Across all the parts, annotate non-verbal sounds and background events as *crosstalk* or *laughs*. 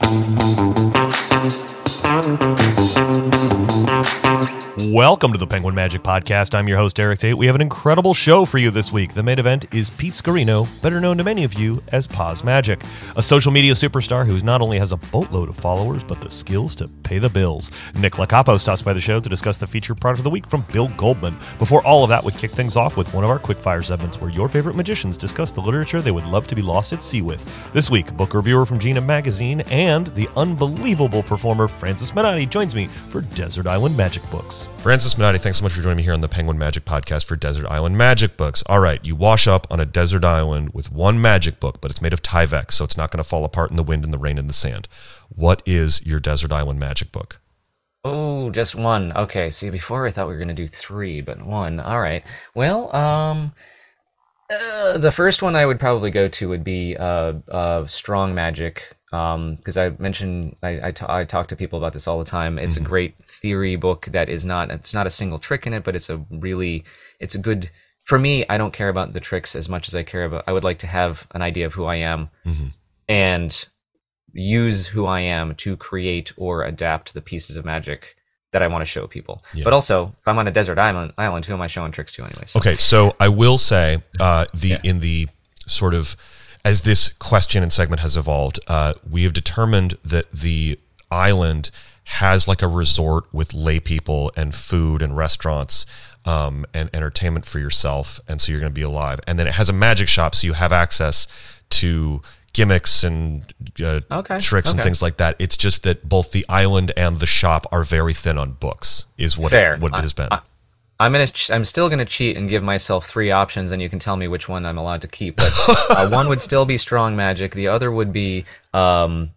Thank you. Welcome to the Penguin Magic Podcast. I'm your host, Erik Tait. We have an incredible show for you this week. The main event is Pete Sciarrino, better known to many of you as PAS Magic, a social media superstar who not only has a boatload of followers, but the skills to pay the bills. Nick Locapo stops by the show to discuss the featured product of the week from Bill Goldman. Before all of that, we kick things off with one of our quickfire segments where your favorite magicians discuss the literature they would love to be lost at sea with. This week, book reviewer from Genii Magazine and the unbelievable performer Francis Menotti joins me for Desert Island Magic Books. Francis Menotti, thanks so much for joining me here on the Penguin Magic Podcast for Desert Island Magic Books. All right, you wash up on a desert island with one magic book, but it's made of Tyvek, so it's not going to fall apart in the wind and the rain and the sand. What is your Desert Island Magic book? Oh, just one. Okay. See, before I thought we were gonna do three, but one. All right. Well, um, uh, the first one I would probably go to would be uh, uh Strong Magic. Um, because I mentioned I, I, t- I talk to people about this all the time. It's Mhm. a great theory book that is not it's not a single trick in it, but it's a really it's a good. For me, I don't care about the tricks as much as I care about. I would like to have an idea of who I am Mhm. and use who I am to create or adapt the pieces of magic that I want to show people. Yeah. But also, if I'm on a desert island, island, who am I showing tricks to anyways? Okay, so I will say uh, the Yeah. in the sort of as this question and segment has evolved, uh, we have determined that the island has like a resort with lay people and food and restaurants um, and entertainment for yourself, and so you're going to be alive. And then it has a magic shop, so you have access to gimmicks and uh, Okay, tricks and things like that. It's just that both the island and the shop are very thin on books. Is what Fair. it, what it has been. I- I'm gonna. Ch- I'm still gonna cheat and give myself three options, and you can tell me which one I'm allowed to keep. But *laughs* uh, one would still be strong magic. The other would be um,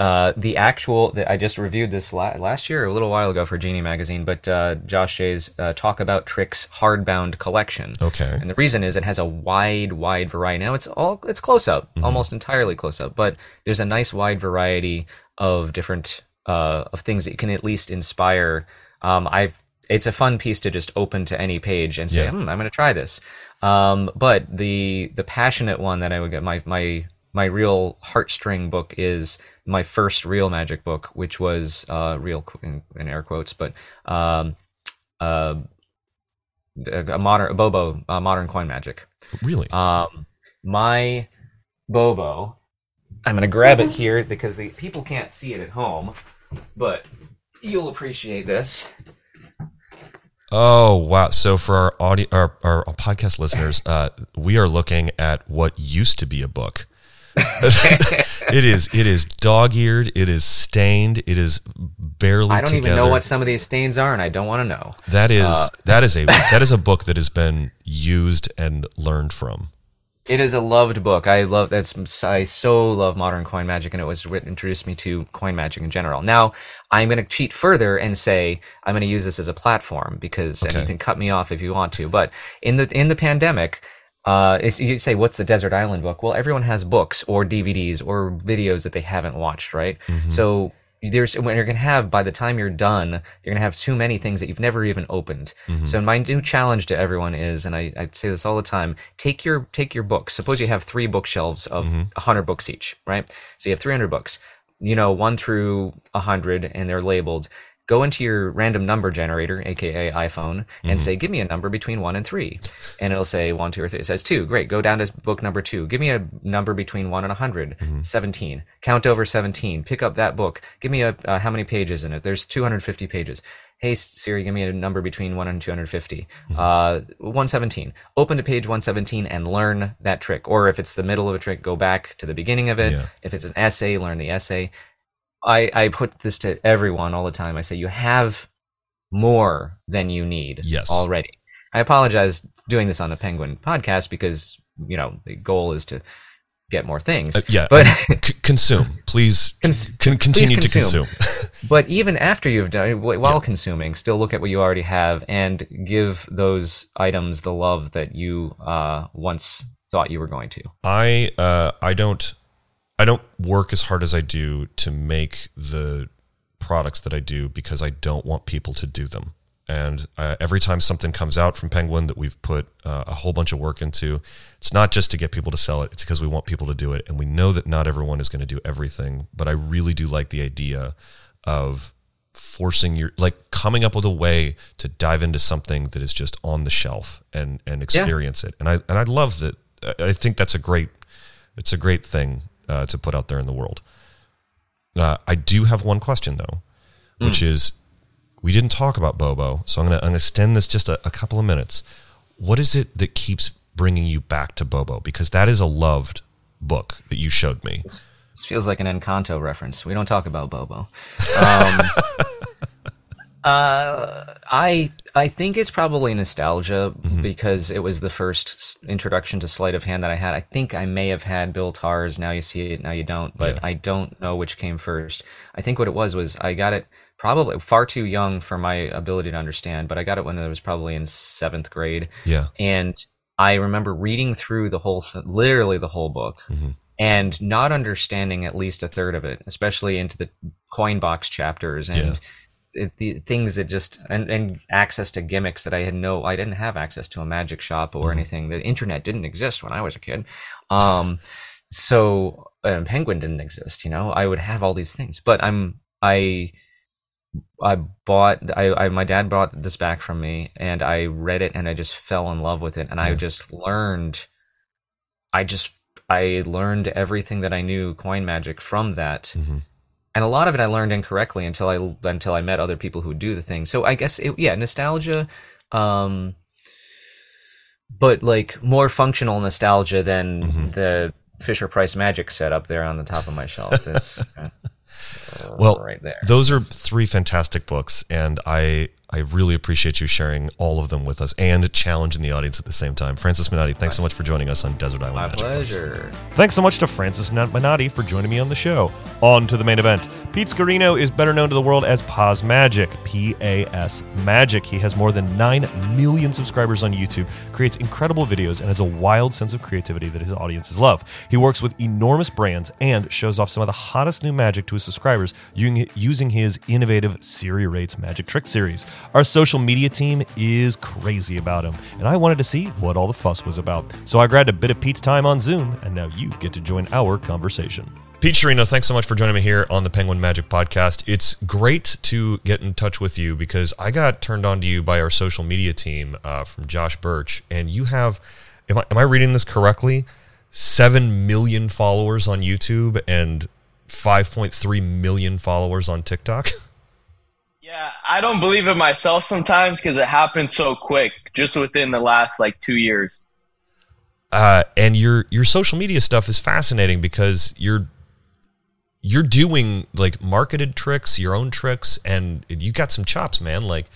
uh, the actual. The, I just reviewed this la- last year, a little while ago for Genii magazine. But uh, Josh Jay's uh, Talk About Tricks hardbound collection. Okay. And the reason is it has a wide, wide variety. Now it's all it's close up, almost entirely close up, but there's a nice wide variety of different uh, of things that can at least inspire. Um, I've it's a fun piece to just open to any page and say, Yeah. hmm, I'm going to try this. Um, but the the passionate one that I would get my my my real heartstring book is my first real magic book, which was uh, real in, in air quotes, but um, uh, a modern a Bobo uh, modern coin magic. really? Um, my Bobo. I'm gonna grab it here because the people can't see it at home, but you'll appreciate this. Oh wow! So for our audio, our, our podcast listeners, uh, we are looking at what used to be a book. *laughs* it is it is dog-eared. It is stained. It is barely. I don't together. even know what some of these stains are, and I don't want to know. that is. uh, that is a *laughs* that is a book that has been used and learned from. It is a loved book. I love that's I so love modern coin magic, and it was what introduced me to coin magic in general. Now I'm going to cheat further and say I'm going to use this as a platform because and you can cut me off if you want to. But in the in the pandemic, uh, you say what's the desert island book? Well, everyone has books or DVDs or videos that they haven't watched, right? So there's when you're gonna have by the time you're done, you're gonna have too many things that you've never even opened. Mm-hmm. So my new challenge to everyone is, and I, I say this all the time: take your take your books. Suppose you have three bookshelves of mm-hmm. a hundred books each, right? So you have 300 books. You know, one through a hundred, and they're labeled. Go into your random number generator, aka iPhone, and say, "Give me a number between one and three. and it'll say one, two, or three. It says two. Great. Go down to book number two. Give me a number between one and a 100 17. Count over seventeen. Pick up that book. Give me a uh, how many pages in it? There's 250 pages. Hey Siri, give me a number between one and 250. Uh, 117. Open to page 117 and learn that trick. Or if it's the middle of a trick, go back to the beginning of it. Yeah. If it's an essay, learn the essay. I, I put this to everyone all the time. I say you have more than you need Yes. already. I apologize doing this on the Penguin podcast because you know the goal is to get more things. Uh, yeah, but *laughs* C- consume, please. *laughs* Cons- con- continue to consume. consume. *laughs* but even after you've done wh- while consuming, still look at what you already have and give those items the love that you uh, once thought you were going to. I uh, I don't I don't work as hard as I do to make the products that I do because I don't want people to do them. And uh, every time something comes out from Penguin that we've put uh, a whole bunch of work into, it's not just to get people to sell it, it's because we want people to do it. And we know that not everyone is going to do everything, but I really do like the idea of forcing your like coming up with a way to dive into something that is just on the shelf and and experience yeah. it and i and i love that i think that's a great it's a great thing uh, to put out there in the world uh, i do have one question though which mm. is we didn't talk about bobo so i'm gonna i'm gonna extend this just a, a couple of minutes what is it that keeps bringing you back to bobo because that is a loved book that you showed me this feels like an Encanto reference. We don't talk about Bobo. *laughs* Um, uh, I I think it's probably nostalgia mm-hmm. because it was the first introduction to sleight of hand that I had. I think I may have had Bill Tarr's Now You See It, Now You Don't, but yeah. I don't know which came first. I think what it was was I got it probably far too young for my ability to understand, but I got it when I was probably in seventh grade. Yeah, and I remember reading through the whole, th- literally the whole book. Mm-hmm and not understanding at least a third of it, especially into the coin box chapters and. It, the things that just and, and access to gimmicks that I had no, I didn't have access to a magic shop or mm-hmm. anything. The internet didn't exist when I was a kid. Um, so Penguin didn't exist. You know, I would have all these things, but I'm I. I bought I, I, my dad brought this back from me and I read it and I just fell in love with it and yeah. I just learned I just I learned everything that I knew coin magic from that. Mm-hmm. And a lot of it I learned incorrectly until I until I met other people who do the thing. So I guess it, yeah, nostalgia um but like more functional nostalgia than mm-hmm. the Fisher Price magic set up there on the top of my shelf. It's *laughs* uh, well, right there. Those are three fantastic books, and I I really appreciate you sharing all of them with us and challenging the audience at the same time. Francis Menotti, thanks so much for joining us on Desert Island My Magic pleasure. Thanks so much to Francis Menotti for joining me on the show. On to the main event. Pete Sciarrino is better known to the world as PAS Magic, P A S Magic. He has more than 9 million subscribers on YouTube, creates incredible videos, and has a wild sense of creativity that his audiences love. He works with enormous brands and shows off some of the hottest new magic to his subscribers using his innovative Siri Rates Magic Trick series. Our social media team is crazy about him, and I wanted to see what all the fuss was about. So I grabbed a bit of Pete's time on Zoom, and now you get to join our conversation. Pete Sciarrino, thanks so much for joining me here on the Penguin Magic Podcast. It's great to get in touch with you because I got turned on to you by our social media team uh, from Josh Birch, and you have, am I, am I reading this correctly? Seven million followers on YouTube and 5.3 million followers on TikTok. *laughs* Yeah, I don't believe it myself sometimes because it happened so quick, just within the last like two years. Uh, and your your social media stuff is fascinating because you're you're doing like marketed tricks, your own tricks, and you got some chops, man. Like,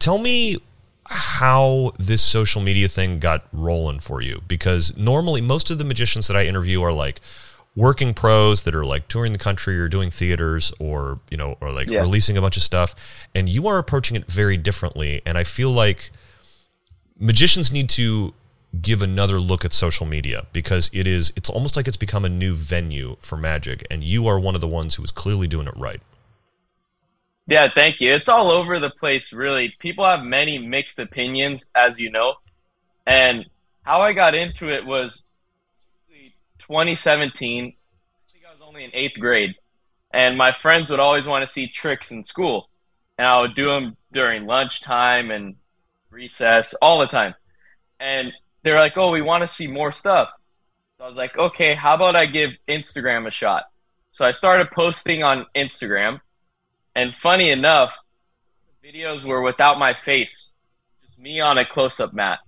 tell me how this social media thing got rolling for you because normally most of the magicians that I interview are like working pros that are like touring the country or doing theaters or you know or like yeah. releasing a bunch of stuff and you are approaching it very differently and i feel like magicians need to give another look at social media because it is it's almost like it's become a new venue for magic and you are one of the ones who is clearly doing it right. Yeah thank you. It's all over the place really. People have many mixed opinions as you know and how i got into it was 2017. I think I was only in eighth grade, and my friends would always want to see tricks in school, and I would do them during lunchtime and recess all the time. And they're like, "Oh, we want to see more stuff." So I was like, "Okay, how about I give Instagram a shot?" So I started posting on Instagram, and funny enough, videos were without my face, just me on a close-up mat,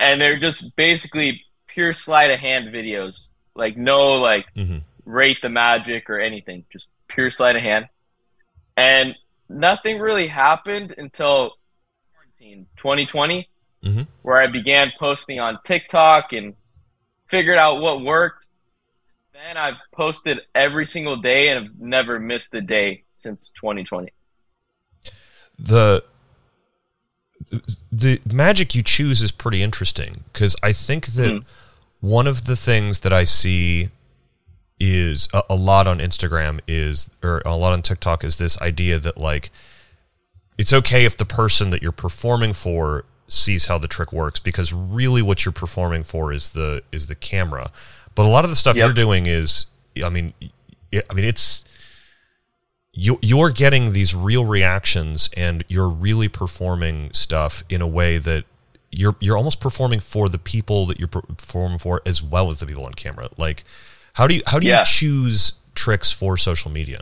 and they're just basically pure sleight of hand videos. Like no like mm-hmm. rate the magic or anything. Just pure sleight of hand. And nothing really happened until 2020 mm-hmm. where I began posting on TikTok and figured out what worked. Then I've posted every single day and have never missed a day since 2020. The the magic you choose is pretty interesting because I think that mm one of the things that I see is a, a, lot on Instagram is or a lot on TikTok is this idea that like it's okay if the person that you're performing for sees how the trick works because really what you're performing for is the is the camera. But a lot of the stuff Yep. you're doing is I mean I mean it's you you're getting these real reactions and you're really performing stuff in a way that you're you're almost performing for the people that you're performing for as well as the people on camera. Like how do you how do you choose tricks for social media?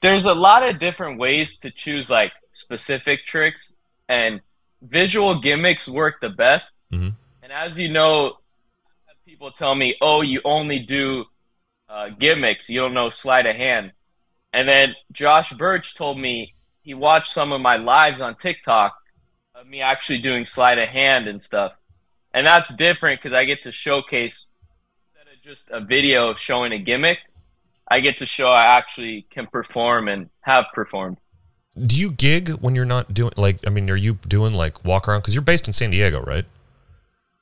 there's a lot of different ways to choose like specific tricks and visual gimmicks work the best Mhm. and as you know people tell me oh you only do uh, gimmicks you don't know sleight of hand and then josh birch told me he watched some of my lives on tiktok of me actually doing sleight of hand and stuff and that's different because i get to showcase instead of just a video showing a gimmick I get to show I actually can perform and have performed. Do you gig when you're not doing like I mean are you doing like walk around cuz you're based in San Diego, right?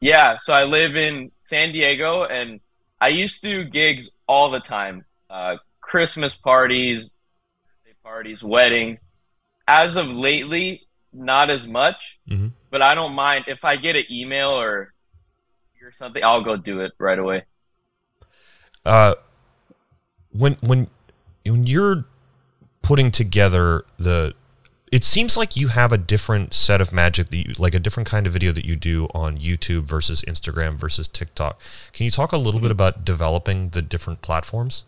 Yeah, so I live in San Diego and I used to do gigs all the time. Uh, Christmas parties, birthday parties, weddings. As of lately, not as much, Mhm. but I don't mind if I get an email or or something, I'll go do it right away. Uh when when when you're putting together the it seems like you have a different set of magic that you like a different kind of video that you do on YouTube versus Instagram versus TikTok. Can you talk a little bit about developing the different platforms?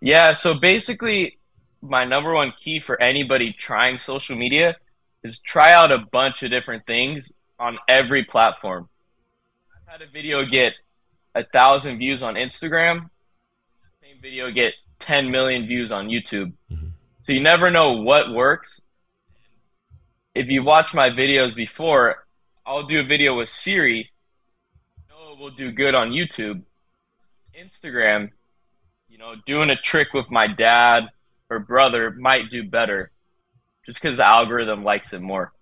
Yeah, so basically, my number one key for anybody trying social media is try out a bunch of different things on every platform. I've had a video get a thousand views on Instagram, same video get 10 million views on YouTube. Mhm. So you never know what works. If you watch my videos before, I'll do a video with Siri. I know it will do good on YouTube. Instagram, you know, doing a trick with my dad or brother might do better just because the algorithm likes it more.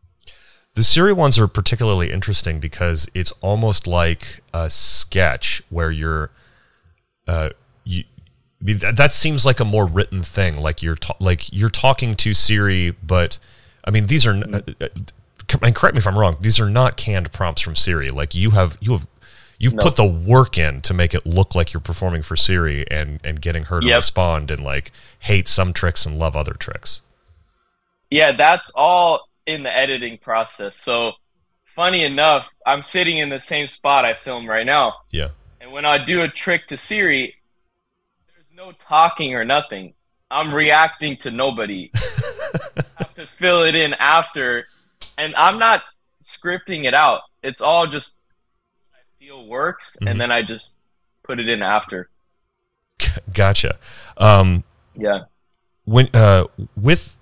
The Siri ones are particularly interesting because it's almost like a sketch where you're, uh, you. I mean, that, that seems like a more written thing. Like you're ta- like you're talking to Siri, but I mean these are. n- uh, and correct me if I'm wrong. These are not canned prompts from Siri. Like you have you have you've No. put the work in to make it look like you're performing for Siri and and getting her to Yep. respond and like hate some tricks and love other tricks. Yeah, that's all in the editing process. So, funny enough, I'm sitting in the same spot I film right now. Yeah. And when I do a trick to Siri, there's no talking or nothing. I'm reacting to nobody. *laughs* have to fill it in after. And I'm not scripting it out. It's all just I feel works Mhm. and then I just put it in after. Gotcha. Um, Yeah. when uh with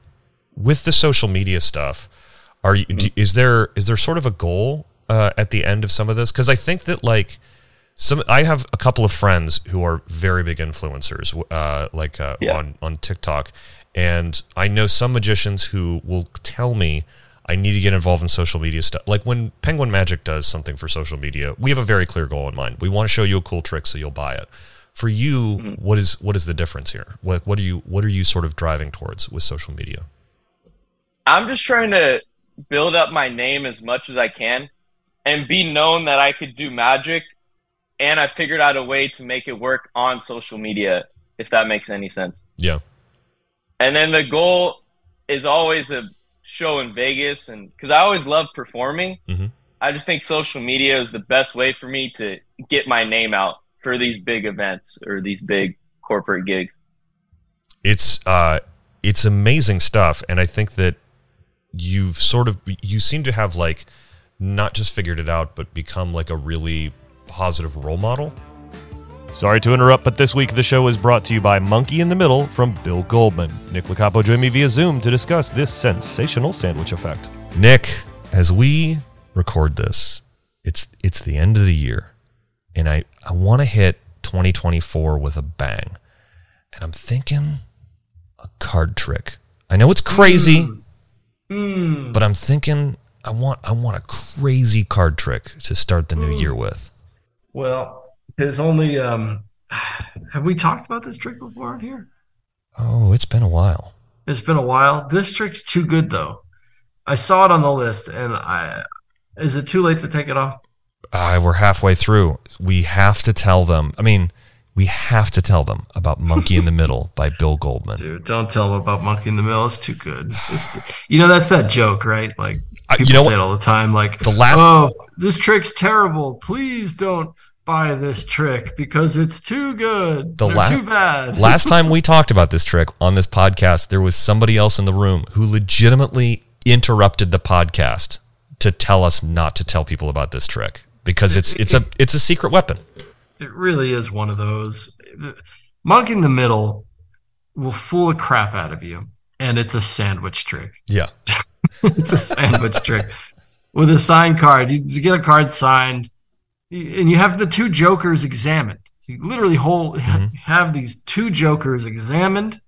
with the social media stuff are you do, is there is there sort of a goal uh at the end of some of this? Because i think that like some i have a couple of friends who are very big influencers uh like uh, Yeah. on on tiktok. And i know some magicians who will tell me i need to get involved in social media stuff. Like when penguin magic does something for social media we have a very clear goal in mind. We want to show you a cool trick so you'll buy it. For you what is what is the difference here? What what are you what are you sort of driving towards with social media I'm just trying to build up my name as much as I can and be known that I could do magic. And I figured out a way to make it work on social media, if that makes any sense. yeah And then the goal is always a show in Vegas. And because I always love performing, Mhm. I just think social media is the best way for me to get my name out for these big events or these big corporate gigs. it's uh it's amazing stuff and i think that you've sort of you seem to have like not just figured it out but become like a really positive role model Sorry to interrupt, but this week the show is brought to you by Monkey in the Middle from Bill Goldman. Nick Locapo joined me via Zoom to discuss this sensational sandwich effect. nick as we record this it's it's the end of the year and i i want to hit 2024 with a bang and i'm thinking a card trick i know it's crazy hmm. But i'm thinking i want i want a crazy card trick to start the new year with Well, there's only um have we talked about this trick before on here? Oh, it's been a while. It's been a while. This trick's too good though. I saw it on the list, and I is it too late to take it off? Uh, we're halfway through. We have to tell them. I mean, we have to tell them about Monkey in the *laughs* Middle by Bill Goldman. Dude, don't tell them about Monkey in the Middle. It's too good. It's, you know that's that joke, right? Like Uh, people you know say what? it all the time. Like The last- oh, this trick's terrible. Please don't buy this trick because it's too good. The la- too bad. *laughs* Last time we *laughs* talked about this trick on this podcast, there was somebody else in the room who legitimately interrupted the podcast to tell us not to tell people about this trick because it's it's a it's a secret weapon. It really is one of those. Monkey in the Middle will fool the crap out of you, and it's a sandwich trick. Yeah. *laughs* it's a sandwich trick with a signed card. You, get a card signed, and you have the two jokers examined. You literally hold mm-hmm. have these two jokers examined,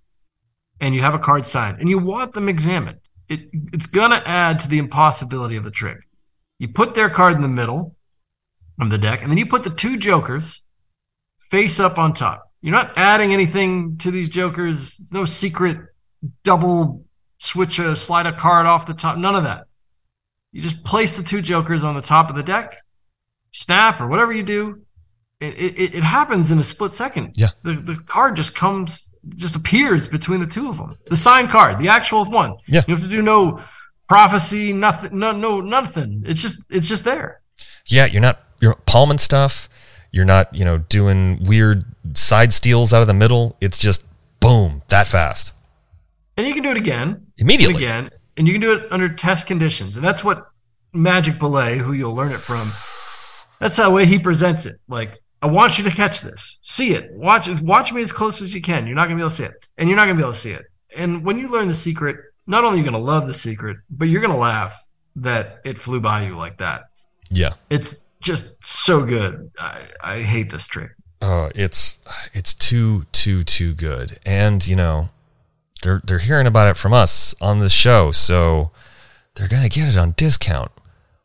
and you have a card signed, and you want them examined. It it's gonna add to the impossibility of the trick. You put their card in the middle of the deck, and then you put the two jokers face up on top. You're not adding anything to these jokers. There's no secret double switch a slide a card off the top. None of that. You just place the two jokers on the top of the deck, snap or whatever you do. It, it, it happens in a split second. Yeah. The, the card just comes, just appears between the two of them. The signed card, the actual one. Yeah. You have to do no prophecy, nothing, no, no, nothing. It's just, it's just there. Yeah, you're not you're palming stuff. You're not, you know, doing weird side steals out of the middle. It's just boom, that fast. And you can do it again. Immediately. And again. And you can do it under test conditions. And that's what Magic Belay, who you'll learn it from, that's the way he presents it. Like, I want you to catch this. See it. Watch it. Watch me as close as you can. You're not gonna be able to see it. And you're not gonna be able to see it. And when you learn the secret, not only are you gonna love the secret, but you're gonna laugh that it flew by you like that. Yeah. It's just so good. I, I hate this trick. Oh, it's it's too too too good. And, you know, they're they're hearing about it from us on this show, so they're going to get it on discount.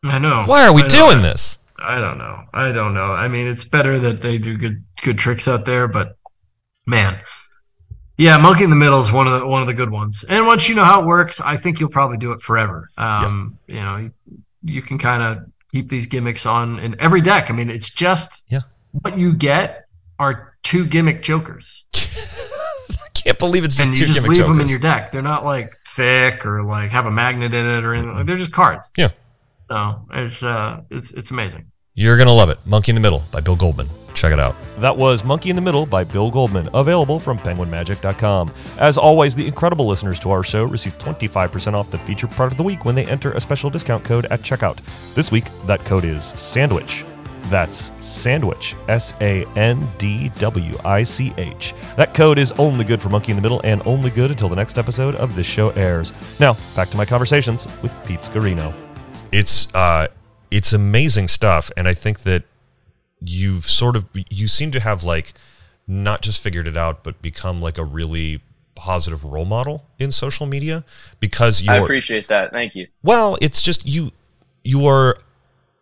I know. Why are we I doing this? I don't know. I don't know. I mean, it's better that they do good good tricks out there, but man, yeah, Monkey in the Middle is one of the one of the good ones. And once you know how it works, I think you'll probably do it forever. Um, You know, you, you can kind of keep these gimmicks on in every deck. I mean, it's just Yeah. what you get are two gimmick jokers, *laughs* I can't believe it's and two you just leave them in your deck. They're not like thick or like have a magnet in it or anything. Like, they're just cards. Yeah. No, it's uh, it's it's amazing. You're going to love it. Monkey in the Middle by Bill Goldman. Check it out. That was Monkey in the Middle by Bill Goldman, available from penguinmagic.com. As always, the incredible listeners to our show receive 25% off the featured product of the week when they enter a special discount code at checkout. This week, that code is SANDWICH. That's Sandwich, S A N D W I C H. That code is only good for Monkey in the Middle and only good until the next episode of this show airs. Now, back to my conversations with Pete Sciarrino. It's uh it's amazing stuff and I think that you've sort of you seem to have like not just figured it out but become like a really positive role model in social media because I you're appreciate that. Thank you. well it's just you you are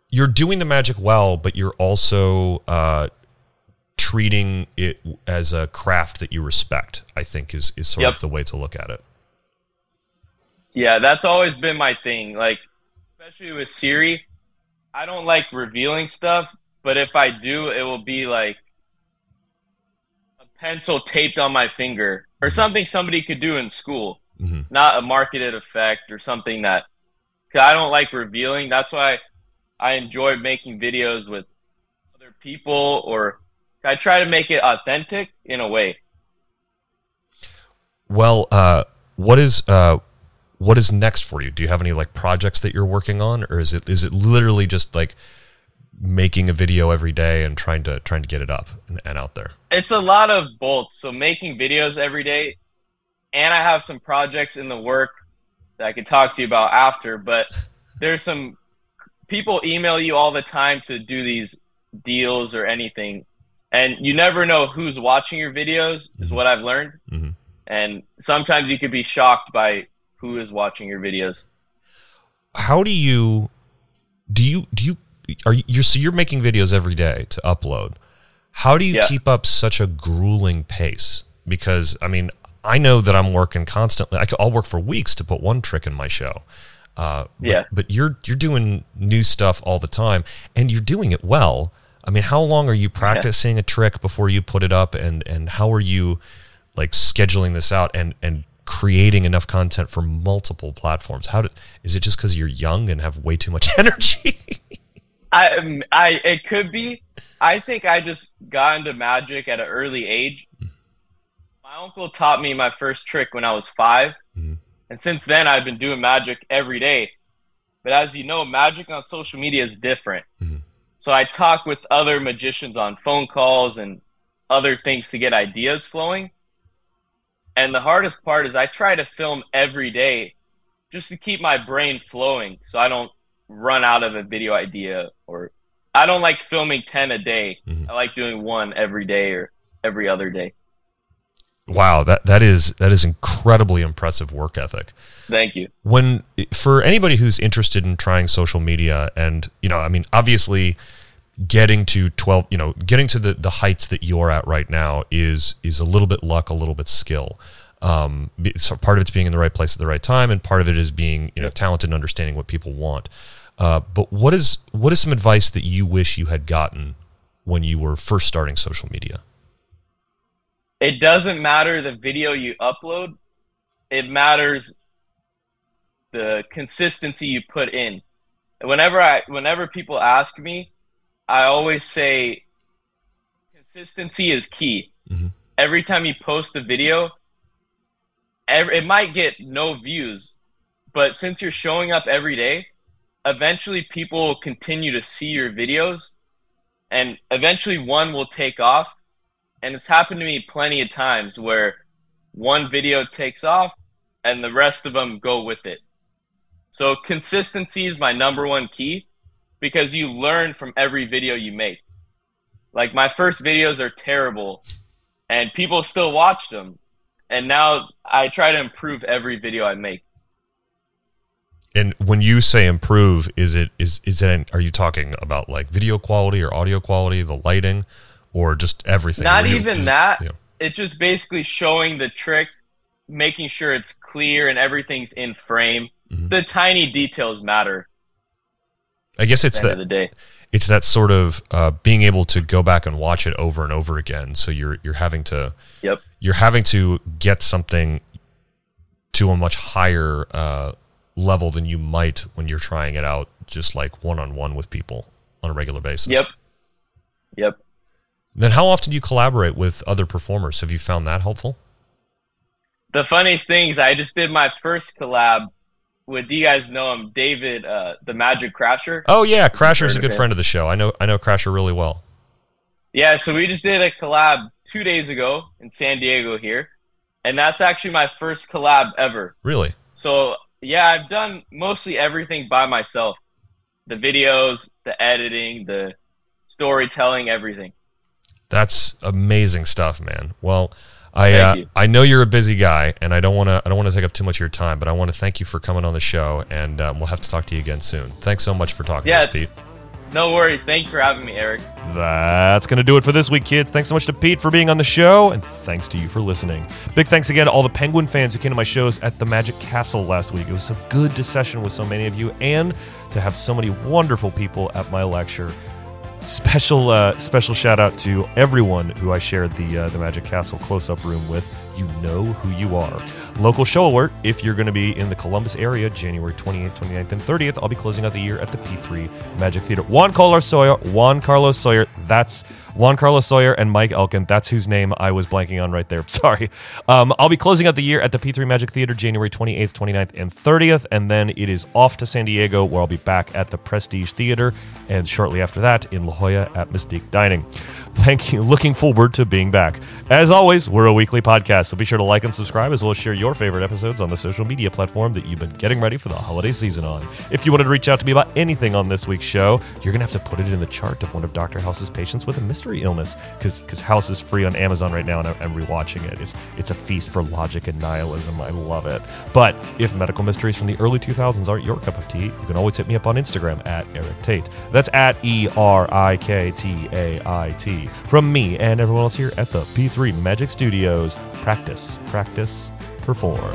you're doing the magic well but you're also uh treating it as a craft that you respect i think is is sort Yep. of the way to look at it Yeah, that's always been my thing. Like, especially with Siri, I don't like revealing stuff, but if I do, it will be like a pencil taped on my finger or something somebody could do in school, Mhm. not a marketed effect or something that. Cause I don't like revealing. That's why I enjoy making videos with other people, or I try to make it authentic in a way. Well, uh, what is uh, what is next for you? Do you have any like projects that you're working on, or is it is it literally just like making a video every day and trying to trying to get it up and, and out there? it's a lot of both. So making videos every day, and I have some projects in the work that I could talk to you about after. But there's some people email you all the time to do these deals or anything, and you never know who's watching your videos. Is Mhm. what I've learned, Mhm. and sometimes you could be shocked by who is watching your videos. How do you do you do you are you you're, so you're making videos every day to upload? How do you Yeah. keep up such a grueling pace? Because I mean, I know that I'm working constantly. I will work for weeks to put one trick in my show. Uh, but, Yeah. But you're you're doing new stuff all the time, and you're doing it well. I mean, how long are you practicing a trick before you put it up, and and how are you like scheduling this out and and creating enough content for multiple platforms? How did is it just because you're young and have way too much *laughs* energy? I, um, I, it could be. I think I just got into magic at an early age. My uncle taught me my first trick when I was 5 Mhm. and since then I've been doing magic every day. But as you know, magic on social media is different. Mhm. So I talk with other magicians on phone calls and other things to get ideas flowing. And the hardest part is I try to film every day just to keep my brain flowing so I don't run out of a video idea or I don't like filming 10 a day. Mhm. I like doing one every day or every other day. wow, that that is that is incredibly impressive work ethic. Thank you. when for anybody who's interested in trying social media and you know i mean obviously getting to 12 you know getting to the, the heights that you're at right now is is a little bit luck a little bit skill um, so part of it's being in the right place at the right time and part of it is being you know talented and understanding what people want uh, but what is what is some advice that you wish you had gotten when you were first starting social media It doesn't matter the video you upload, it matters the consistency you put in. Whenever I whenever people ask me, I always say consistency is key. Mhm. Every time you post a video, ev- it might get no views, but since you're showing up every day, eventually people will continue to see your videos and eventually one will take off and it's happened to me plenty of times where one video takes off and the rest of them go with it. So consistency is my number one key because you learn from every video you make. Like my first videos are terrible and people still watch them. And now I try to improve every video I make. And when you say improve, is it is is it are you talking about like video quality or audio quality, the lighting, or just everything? Not you- even that. yeah. It's just basically showing the trick, making sure it's clear and everything's in frame. Mhm. The tiny details matter I guess it's the that the day. it's that sort of uh, being able to go back and watch it over and over again. So you're you're having to Yep. you're having to get something to a much higher uh, level than you might when you're trying it out just like one on one with people on a regular basis. Yep. Yep. Then how often do you collaborate with other performers? Have you found that helpful? The funniest thing is I just did my first collab with do you guys know him, David, uh, the Magic Crasher. Oh yeah, Crasher's a good friend of the show. I know I know Crasher really well. Yeah, so we just did a collab two days ago in San Diego here, and that's actually my first collab ever. Really? So yeah, I've done mostly everything by myself. The videos, the editing, the storytelling, everything. That's amazing stuff, man. Well, I uh, I know you're a busy guy, and I don't want to I don't want to take up too much of your time, but I want to thank you for coming on the show, and um, we'll have to talk to you again soon. Thanks so much for talking Yeah. to us, Pete. No worries. Thank you for having me, Erik. That's going to do it for this week, kids. Thanks so much to Pete for being on the show, and thanks to you for listening. Big thanks again to all the Penguin fans who came to my shows at the Magic Castle last week. It was so good to session with so many of you, and to have so many wonderful people at my lecture. Special, uh, special shout out to everyone who I shared the uh, the Magic Castle close up room with. You know who you are. Local show alert: If you're going to be in the Columbus area, January 28th, 29th, and 30th, I'll be closing out the year at the P3 Magic Theater. Juan Carlos Sawyer, Juan Carlos Sawyer. That's Juan Carlos Sawyer and Mike Elkin. That's whose name I was blanking on right there. *laughs* Sorry. Um, I'll be closing out the year at the P3 Magic Theater, January 28th, 29th, and 30th, and then it is off to San Diego, where I'll be back at the Prestige Theater, and shortly after that in La Jolla at Mystique Dining. Thank you. Looking forward to being back. As always, we're a weekly podcast, so be sure to like and subscribe as well as share your favorite episodes on the social media platform that you've been getting ready for the holiday season on. If you wanted to reach out to me about anything on this week's show, you're going to have to put it in the chart of one of Dr. House's patients with a mystery illness because House is free on Amazon right now and I'm, rewatching it. It's, it's a feast for logic and nihilism. I love it. But if medical mysteries from the early 2000s aren't your cup of tea, you can always hit me up on Instagram at Erik Tait. That's at E R I K T A I T. P3. From me and everyone else here at the P3 Magic Studios, practice, practice, perform.